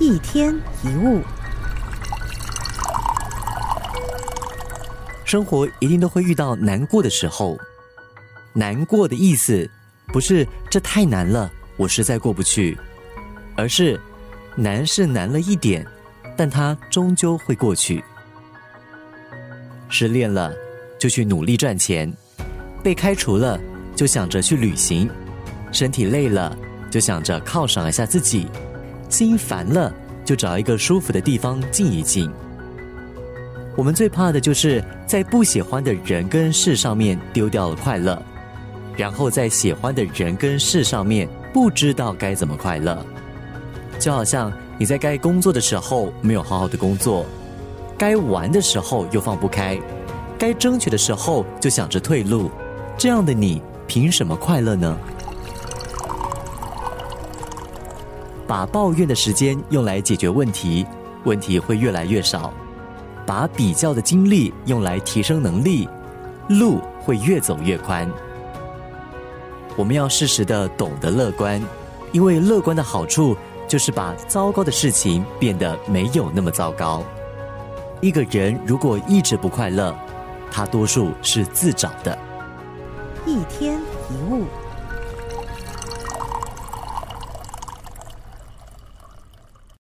一天一物，生活一定都会遇到难过的时候。难过的意思不是这太难了，我实在过不去，而是难是难了一点，但它终究会过去。失恋了就去努力赚钱，被开除了就想着去旅行，身体累了就想着犒赏一下自己。心烦了，就找一个舒服的地方静一静。我们最怕的就是在不喜欢的人跟事上面丢掉了快乐，然后在喜欢的人跟事上面不知道该怎么快乐。就好像你在该工作的时候没有好好的工作，该玩的时候又放不开，该争取的时候就想着退路，这样的你凭什么快乐呢？把抱怨的时间用来解决问题，问题会越来越少；把比较的精力用来提升能力，路会越走越宽。我们要适时的懂得乐观，因为乐观的好处就是把糟糕的事情变得没有那么糟糕。一个人如果一直不快乐，他多数是自找的。一天一物。